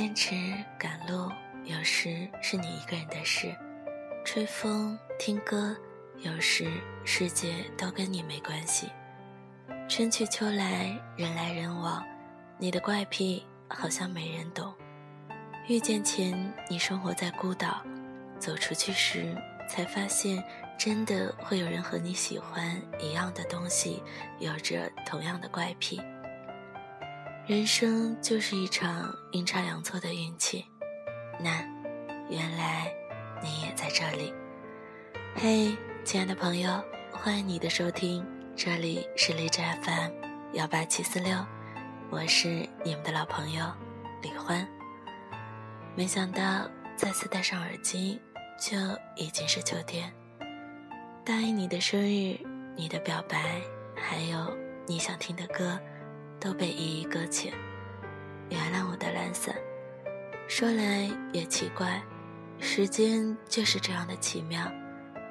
坚持赶路，有时是你一个人的事；吹风、听歌，有时世界都跟你没关系。春去秋来，人来人往，你的怪癖好像没人懂。遇见前，你生活在孤岛，走出去时，才发现真的会有人和你喜欢一样的东西，有着同样的怪癖。人生就是一场阴差阳错的运气，那原来你也在这里。嘿，亲爱的朋友，欢迎你的收听，这里是荔枝 FM 幺八七四六，我是你们的老朋友李欢。没想到再次戴上耳机，就已经是秋天。答应你的生日，你的表白，还有你想听的歌。都被一一搁浅。原谅我的懒散。说来也奇怪，时间就是这样的奇妙，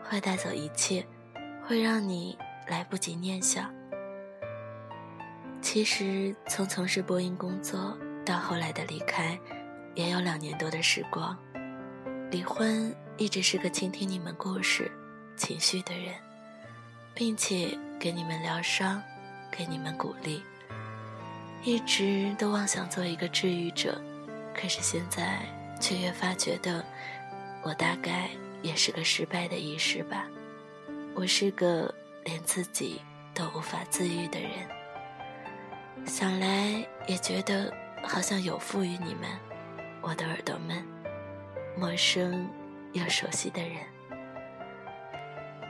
会带走一切，会让你来不及念想。其实从从事播音工作到后来的离开，也有两年多的时光。离婚一直是个倾听你们故事、情绪的人，并且给你们疗伤，给你们鼓励。一直都妄想做一个治愈者，可是现在却越发觉得，我大概也是个失败的医师吧。我是个连自己都无法自愈的人。想来也觉得好像有负于你们，我的耳朵们，陌生又熟悉的人。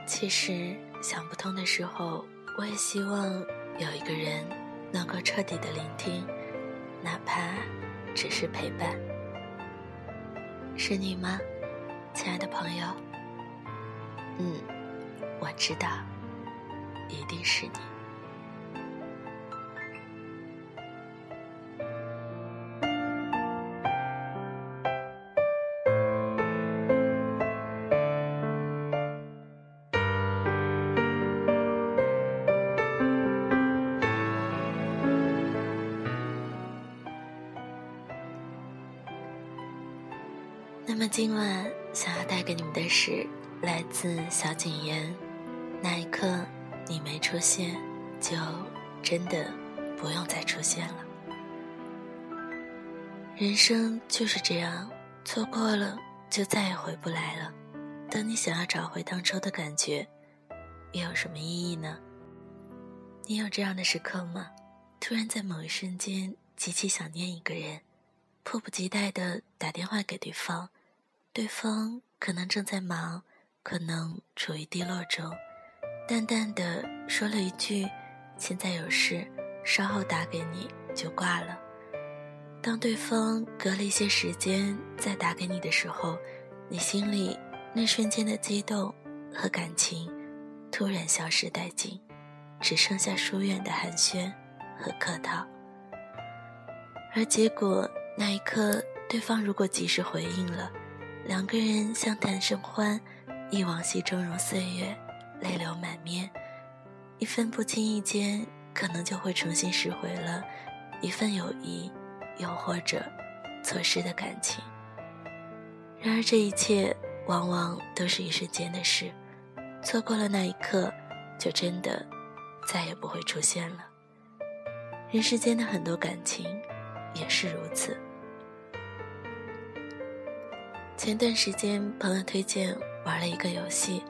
其实想不通的时候，我也希望有一个人。能够彻底的聆听，哪怕只是陪伴，是你吗，亲爱的朋友？嗯，我知道，一定是你。今晚想要带给你们的是来自小景言，那一刻你没出现，就真的不用再出现了。人生就是这样，错过了就再也回不来了。等你想要找回当初的感觉，又有什么意义呢？你有这样的时刻吗？突然在某一瞬间极其想念一个人，迫不及待的打电话给对方。对方可能正在忙，可能处于低落中，淡淡的说了一句：“现在有事，稍后打给你。”就挂了。当对方隔了一些时间再打给你的时候，你心里那瞬间的激动和感情突然消失殆尽，只剩下疏远的寒暄和客套。而结果那一刻，对方如果及时回应了。两个人相谈甚欢，忆往昔峥嵘岁月，泪流满面。一份不经意间，可能就会重新拾回了一份友谊，又或者错失的感情。然而这一切往往都是一瞬间的事，错过了那一刻，就真的再也不会出现了。人世间的很多感情也是如此。前段时间，朋友推荐玩了一个游戏，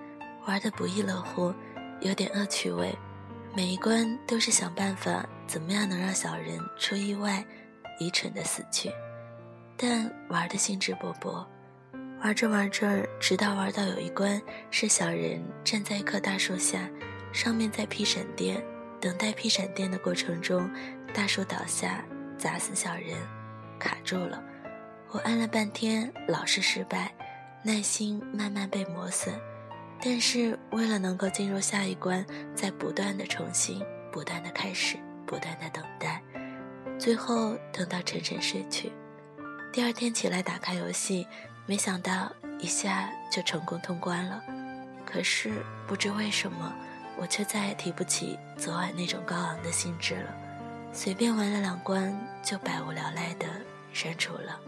玩的不亦乐乎，有点恶趣味。每一关都是想办法怎么样能让小人出意外，愚蠢的死去。但玩的兴致勃勃，玩着玩着，直到玩到有一关是小人站在一棵大树下，上面在劈闪电，等待劈闪电的过程中，大树倒下砸死小人，卡住了。我按了半天，老是失败，耐心慢慢被磨损。但是为了能够进入下一关，在不断的重新、不断的开始、不断的等待，最后等到沉沉睡去。第二天起来打开游戏，没想到一下就成功通关了。可是不知为什么，我却再也提不起昨晚那种高昂的兴致了。随便玩了两关，就百无聊赖的删除了。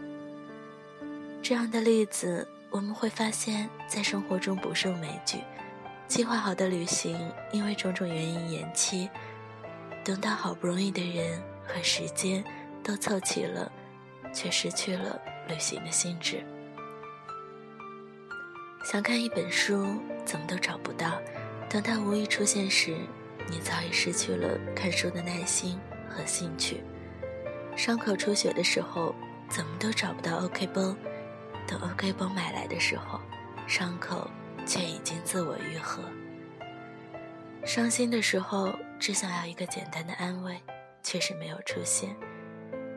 这样的例子，我们会发现，在生活中不胜枚举。计划好的旅行，因为种种原因延期，等到好不容易的人和时间都凑齐了，却失去了旅行的兴致。想看一本书，怎么都找不到，等它无意出现时，你早已失去了看书的耐心和兴趣。伤口出血的时候，怎么都找不到 OK 绷，等 OK 绷买来的时候，伤口。却已经自我愈合。伤心的时候，只想要一个简单的安慰，却是没有出现。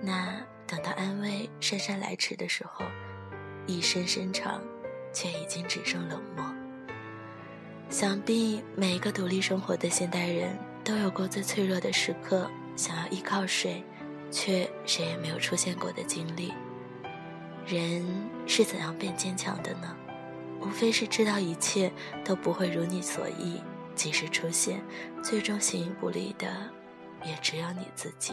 那等到安慰姗姗来迟的时候，一声声长，却已经只剩冷漠。想必每一个独立生活的现代人都有过最脆弱的时刻，想要依靠谁，却谁也没有出现过的经历。人是怎样变坚强的呢？无非是知道一切都不会如你所意，及时出现，最终形影不离的，也只有你自己。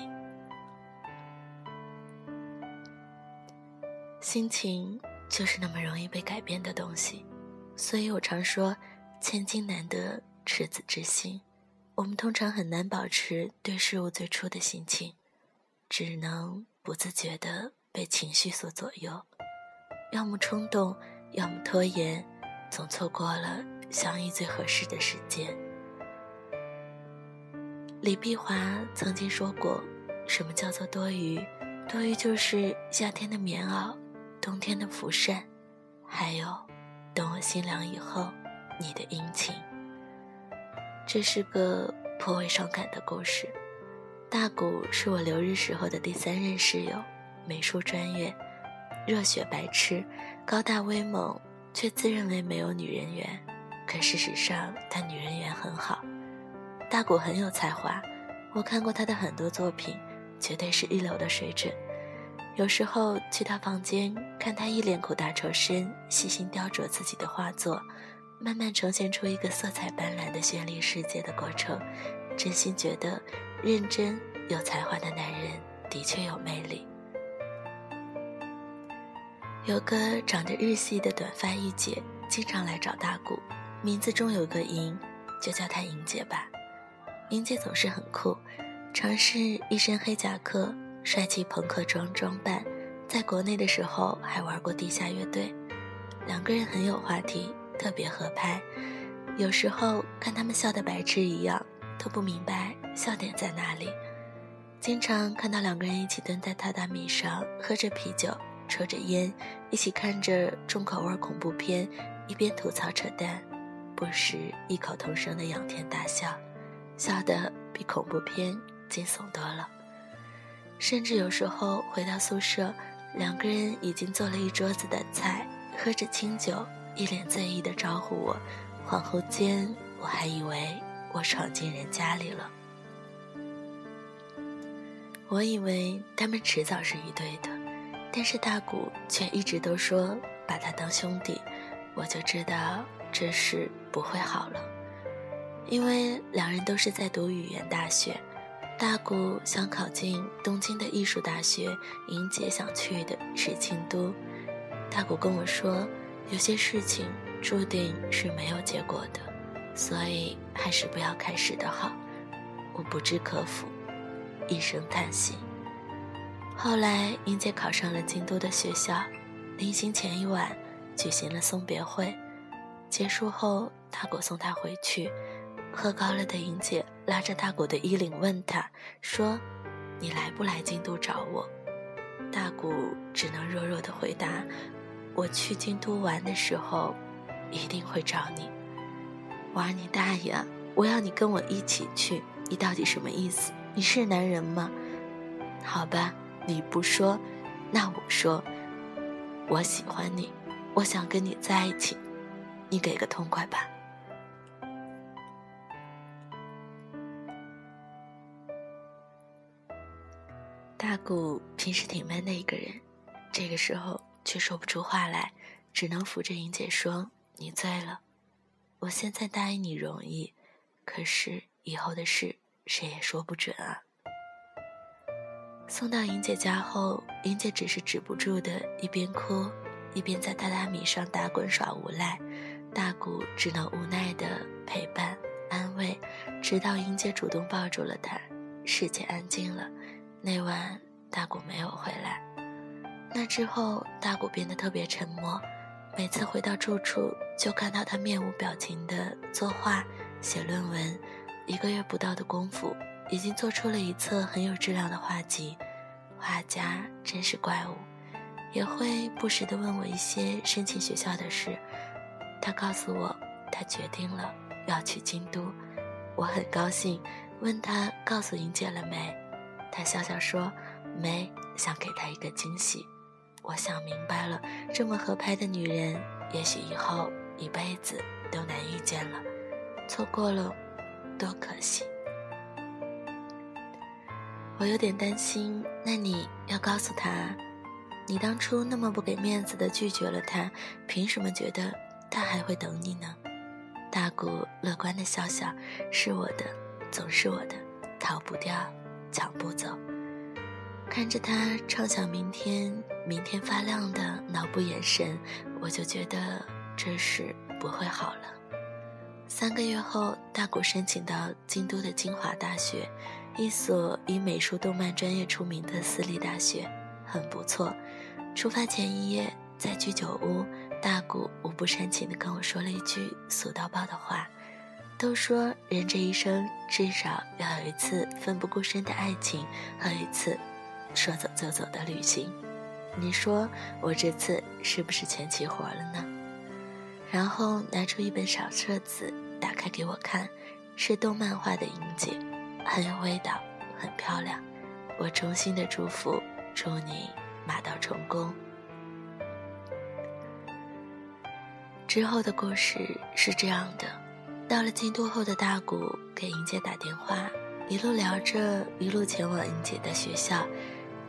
心情就是那么容易被改变的东西，所以我常说，千金难得赤子之心。我们通常很难保持对事物最初的心情，只能不自觉地被情绪所左右，要么冲动。要么拖延，总错过了相遇最合适的时间。李碧华曾经说过：“什么叫做多余？多余就是夏天的棉袄，冬天的蒲扇，还有等我心凉以后你的殷勤。”这是个颇为伤感的故事。大谷是我留日时候的第三任室友，美术专业。热血白痴，高大威猛，却自认为没有女人缘。可事实上，他女人缘很好。大谷很有才华，我看过他的很多作品，绝对是一流的水准。有时候去他房间，看他一脸苦大仇深，细心雕琢自己的画作，慢慢呈现出一个色彩斑斓的绚丽世界的过程，真心觉得，认真有才华的男人的确有魅力。有个长着日系的短发御姐，经常来找大谷，名字中有个银，就叫她银姐吧。银姐总是很酷，尝试一身黑夹克、帅气朋克装装扮，在国内的时候还玩过地下乐队。两个人很有话题，特别合拍。有时候看他们笑得白痴一样，都不明白笑点在哪里。经常看到两个人一起蹲在榻榻米上，喝着啤酒。抽着烟，一起看着重口味恐怖片，一边吐槽扯淡，不时异口同声的仰天大笑，笑得比恐怖片惊悚多了。甚至有时候回到宿舍，两个人已经做了一桌子的菜，喝着清酒，一脸醉意的招呼我。恍惚间，我还以为我闯进人家里了。我以为他们迟早是一对的。但是大谷却一直都说把他当兄弟，我就知道这事不会好了，因为两人都是在读语言大学，大谷想考进东京的艺术大学，莹姐想去的是京都。大谷跟我说，有些事情注定是没有结果的，所以还是不要开始的好。我不知可否，一声叹息。后来，英姐考上了京都的学校。临行前一晚，举行了送别会。结束后，大果送她回去。喝高了的英姐拉着大果的衣领问他，说：“你来不来京都找我？”大果只能弱弱的回答：“我去京都玩的时候，一定会找你。”玩你大爷！我要你跟我一起去，你到底什么意思？你是男人吗？好吧。你不说，那我说，我喜欢你，我想跟你在一起，你给个痛快吧。大谷平时挺闷的一个人，这个时候却说不出话来，只能扶着莹姐说：“你醉了。”我现在答应你容易，可是以后的事谁也说不准啊。送到莹姐家后，莹姐只是止不住的一边哭一边在榻榻米上打滚耍无赖，大谷只能无奈的陪伴安慰，直到英姐主动抱住了他，世界安静了。那晚大谷没有回来，那之后大谷变得特别沉默，每次回到住处就看到他面无表情的作画、写论文，一个月不到的功夫，已经做出了一册很有质量的画集。画家真是怪物，也会不时地问我一些申请学校的事。他告诉我，他决定了要去京都。我很高兴，问他告诉莹姐了没。他笑笑说：“没，想给她一个惊喜。”我想明白了，这么合拍的女人，也许以后一辈子都难遇见了。错过了，多可惜。我有点担心，那你要告诉他，你当初那么不给面子的拒绝了他，凭什么觉得他还会等你呢？大谷乐观的笑笑，是我的，总是我的，逃不掉，抢不走。看着他畅想明天，明天发亮的脑部眼神，我就觉得这事不会好了。三个月后，大谷申请到京都的清华大学。一所以美术动漫专业出名的私立大学，很不错。出发前一夜，在居酒屋，大谷无不煽情地跟我说了一句俗到爆的话：“都说人这一生至少要有一次奋不顾身的爱情和一次说走就走的旅行。你说我这次是不是全齐活了呢？”然后拿出一本小册子，打开给我看，是动漫画的莹姐。很有味道，很漂亮。我衷心的祝福，祝你马到成功。之后的故事是这样的：到了京都后的大谷给莹姐打电话，一路聊着，一路前往莹姐的学校。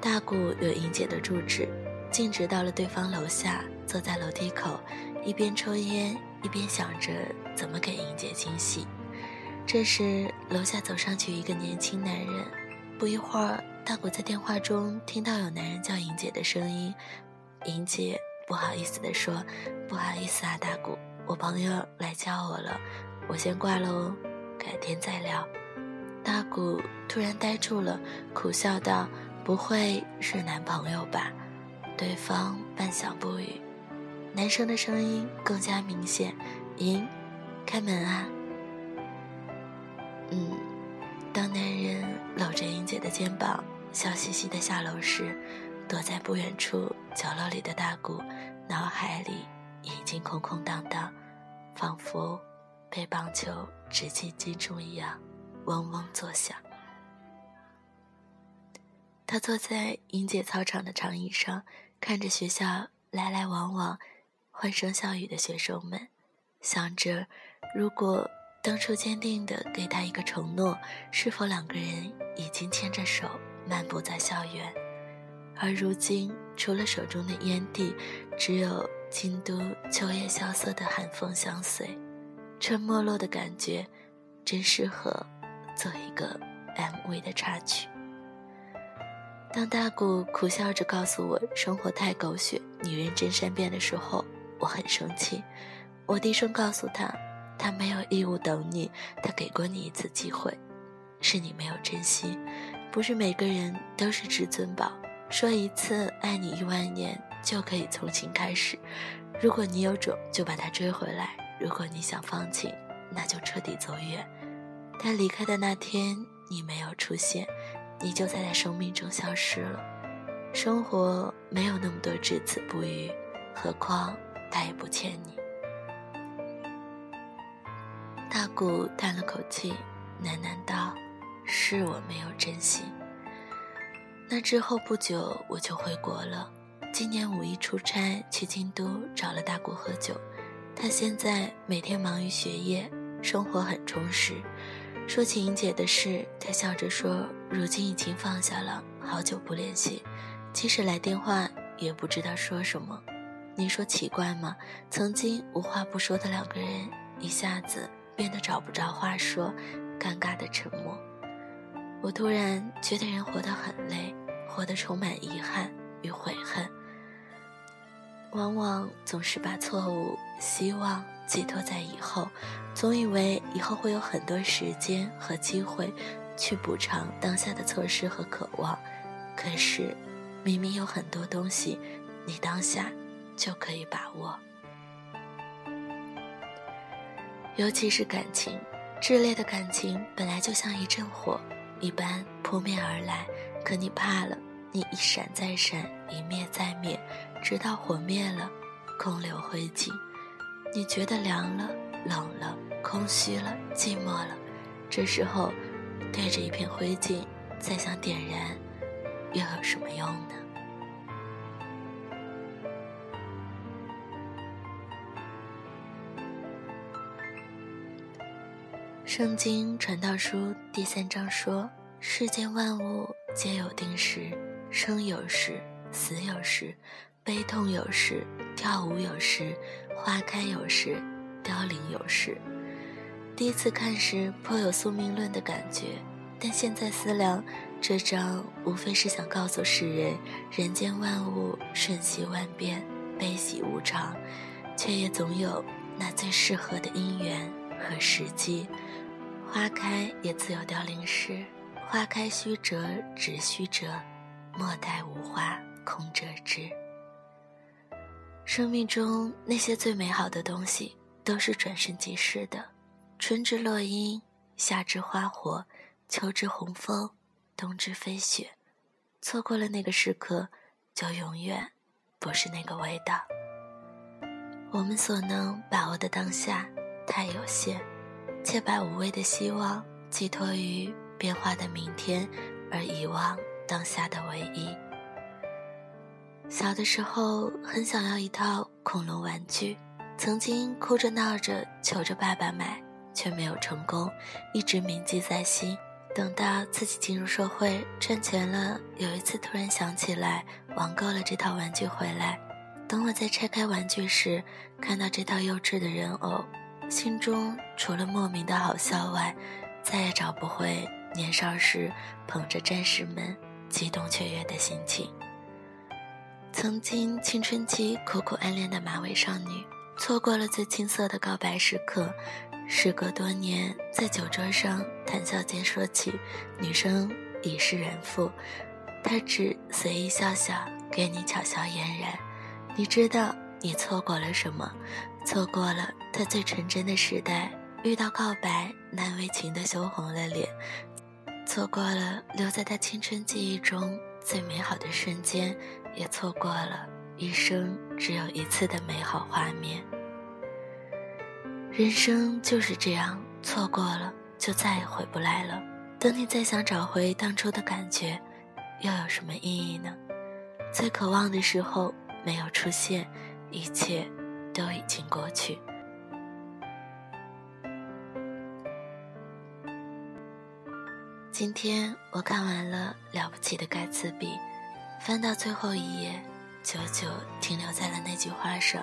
大谷有莹姐的住址，径直到了对方楼下，坐在楼梯口，一边抽烟，一边想着怎么给莹姐惊喜。这时，楼下走上去一个年轻男人。不一会儿，大谷在电话中听到有男人叫莹姐的声音。莹姐不好意思地说：“不好意思啊，大谷，我朋友来叫我了，我先挂了哦，改天再聊。”大谷突然呆住了，苦笑道：“不会是男朋友吧？”对方半晌不语。男生的声音更加明显：“莹，开门啊！”嗯，当男人搂着英姐的肩膀，笑嘻嘻的下楼时，躲在不远处角落里的大谷，脑海里已经空空荡荡，仿佛被棒球直击击中一样，嗡嗡作响。他坐在英姐操场的长椅上，看着学校来来往往、欢声笑语的学生们，想着如果。当初坚定的给他一个承诺，是否两个人已经牵着手漫步在校园？而如今，除了手中的烟蒂，只有京都秋夜萧瑟的寒风相随，这没落的感觉，真适合做一个 MV 的插曲。当大谷苦笑着告诉我生活太狗血，女人真善变的时候，我很生气。我低声告诉他。他没有义务等你，他给过你一次机会，是你没有珍惜。不是每个人都是至尊宝，说一次爱你一万年就可以从新开始。如果你有种，就把他追回来；如果你想放弃，那就彻底走远。他离开的那天，你没有出现，你就在他生命中消失了。生活没有那么多只字不语，何况他也不欠你。大谷叹了口气，喃喃道：“是我没有珍惜。”那之后不久，我就回国了。今年五一出差去京都，找了大谷喝酒。他现在每天忙于学业，生活很充实。说起莹姐的事，他笑着说：“如今已经放下了，好久不联系，即使来电话也不知道说什么。你说奇怪吗？曾经无话不说的两个人，一下子……”变得找不着话说，尴尬的沉默。我突然觉得人活得很累，活得充满遗憾与悔恨。往往总是把错误、希望寄托在以后，总以为以后会有很多时间和机会去补偿当下的错失和渴望。可是，明明有很多东西，你当下就可以把握。尤其是感情，炽烈的感情本来就像一阵火一般扑面而来，可你怕了，你一闪再闪，一灭再灭，直到火灭了，空留灰烬。你觉得凉了、冷了、空虚了、寂寞了，这时候，对着一片灰烬，再想点燃，又有什么用呢？圣经传道书第三章说：“世间万物皆有定时，生有时，死有时，悲痛有时，跳舞有时，花开有时，凋零有时。”第一次看时颇有宿命论的感觉，但现在思量，这章无非是想告诉世人：人间万物瞬息万变，悲喜无常，却也总有那最适合的因缘和时机。花开也自有凋零时，花开须折直须折，莫待无花空折枝。生命中那些最美好的东西，都是转瞬即逝的。春之落樱，夏之花火，秋之红枫，冬之飞雪。错过了那个时刻，就永远不是那个味道。我们所能把握的当下，太有限。且把无谓的希望寄托于变化的明天，而遗忘当下的唯一。小的时候很想要一套恐龙玩具，曾经哭着闹着求着爸爸买，却没有成功，一直铭记在心。等到自己进入社会赚钱了，有一次突然想起来网购了这套玩具回来。等我在拆开玩具时，看到这套幼稚的人偶。心中除了莫名的好笑外，再也找不回年少时捧着战士们激动雀跃的心情。曾经青春期苦苦暗恋的马尾少女，错过了最青涩的告白时刻。时隔多年，在酒桌上谈笑间说起，女生已是人妇，他只随意笑笑，给你巧笑嫣然。你知道你错过了什么？错过了他最纯真的时代，遇到告白难为情的羞红了脸；错过了留在他青春记忆中最美好的瞬间，也错过了一生只有一次的美好画面。人生就是这样，错过了就再也回不来了。等你再想找回当初的感觉，又有什么意义呢？最渴望的时候没有出现，一切。都已经过去。今天我看完了《了不起的盖茨比》，翻到最后一页，久久停留在了那句话上：“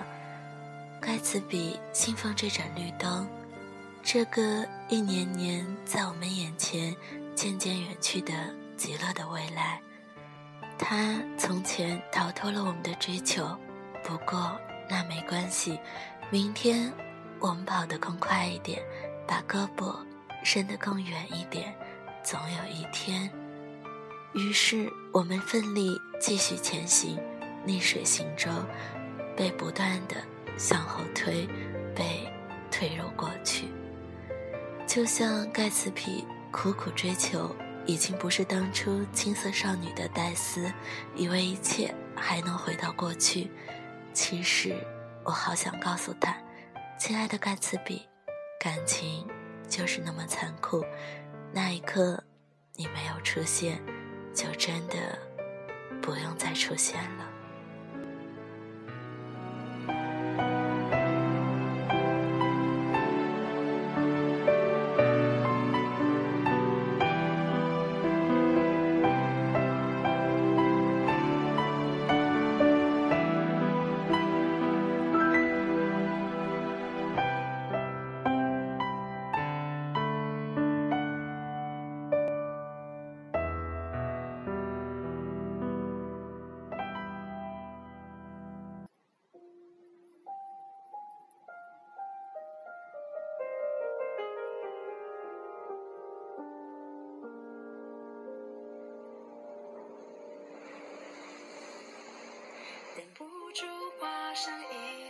盖茨比信奉这盏绿灯，这个一年年在我们眼前渐渐远去的极乐的未来。他从前逃脱了我们的追求，不过。”那没关系，明天我们跑得更快一点，把胳膊伸得更远一点，总有一天。于是我们奋力继续前行，逆水行舟，被不断的向后推，被推入过去。就像盖茨比苦苦追求，已经不是当初青涩少女的黛丝，以为一切还能回到过去。其实，我好想告诉他，亲爱的盖茨比，感情就是那么残酷。那一刻，你没有出现，就真的不用再出现了。化身一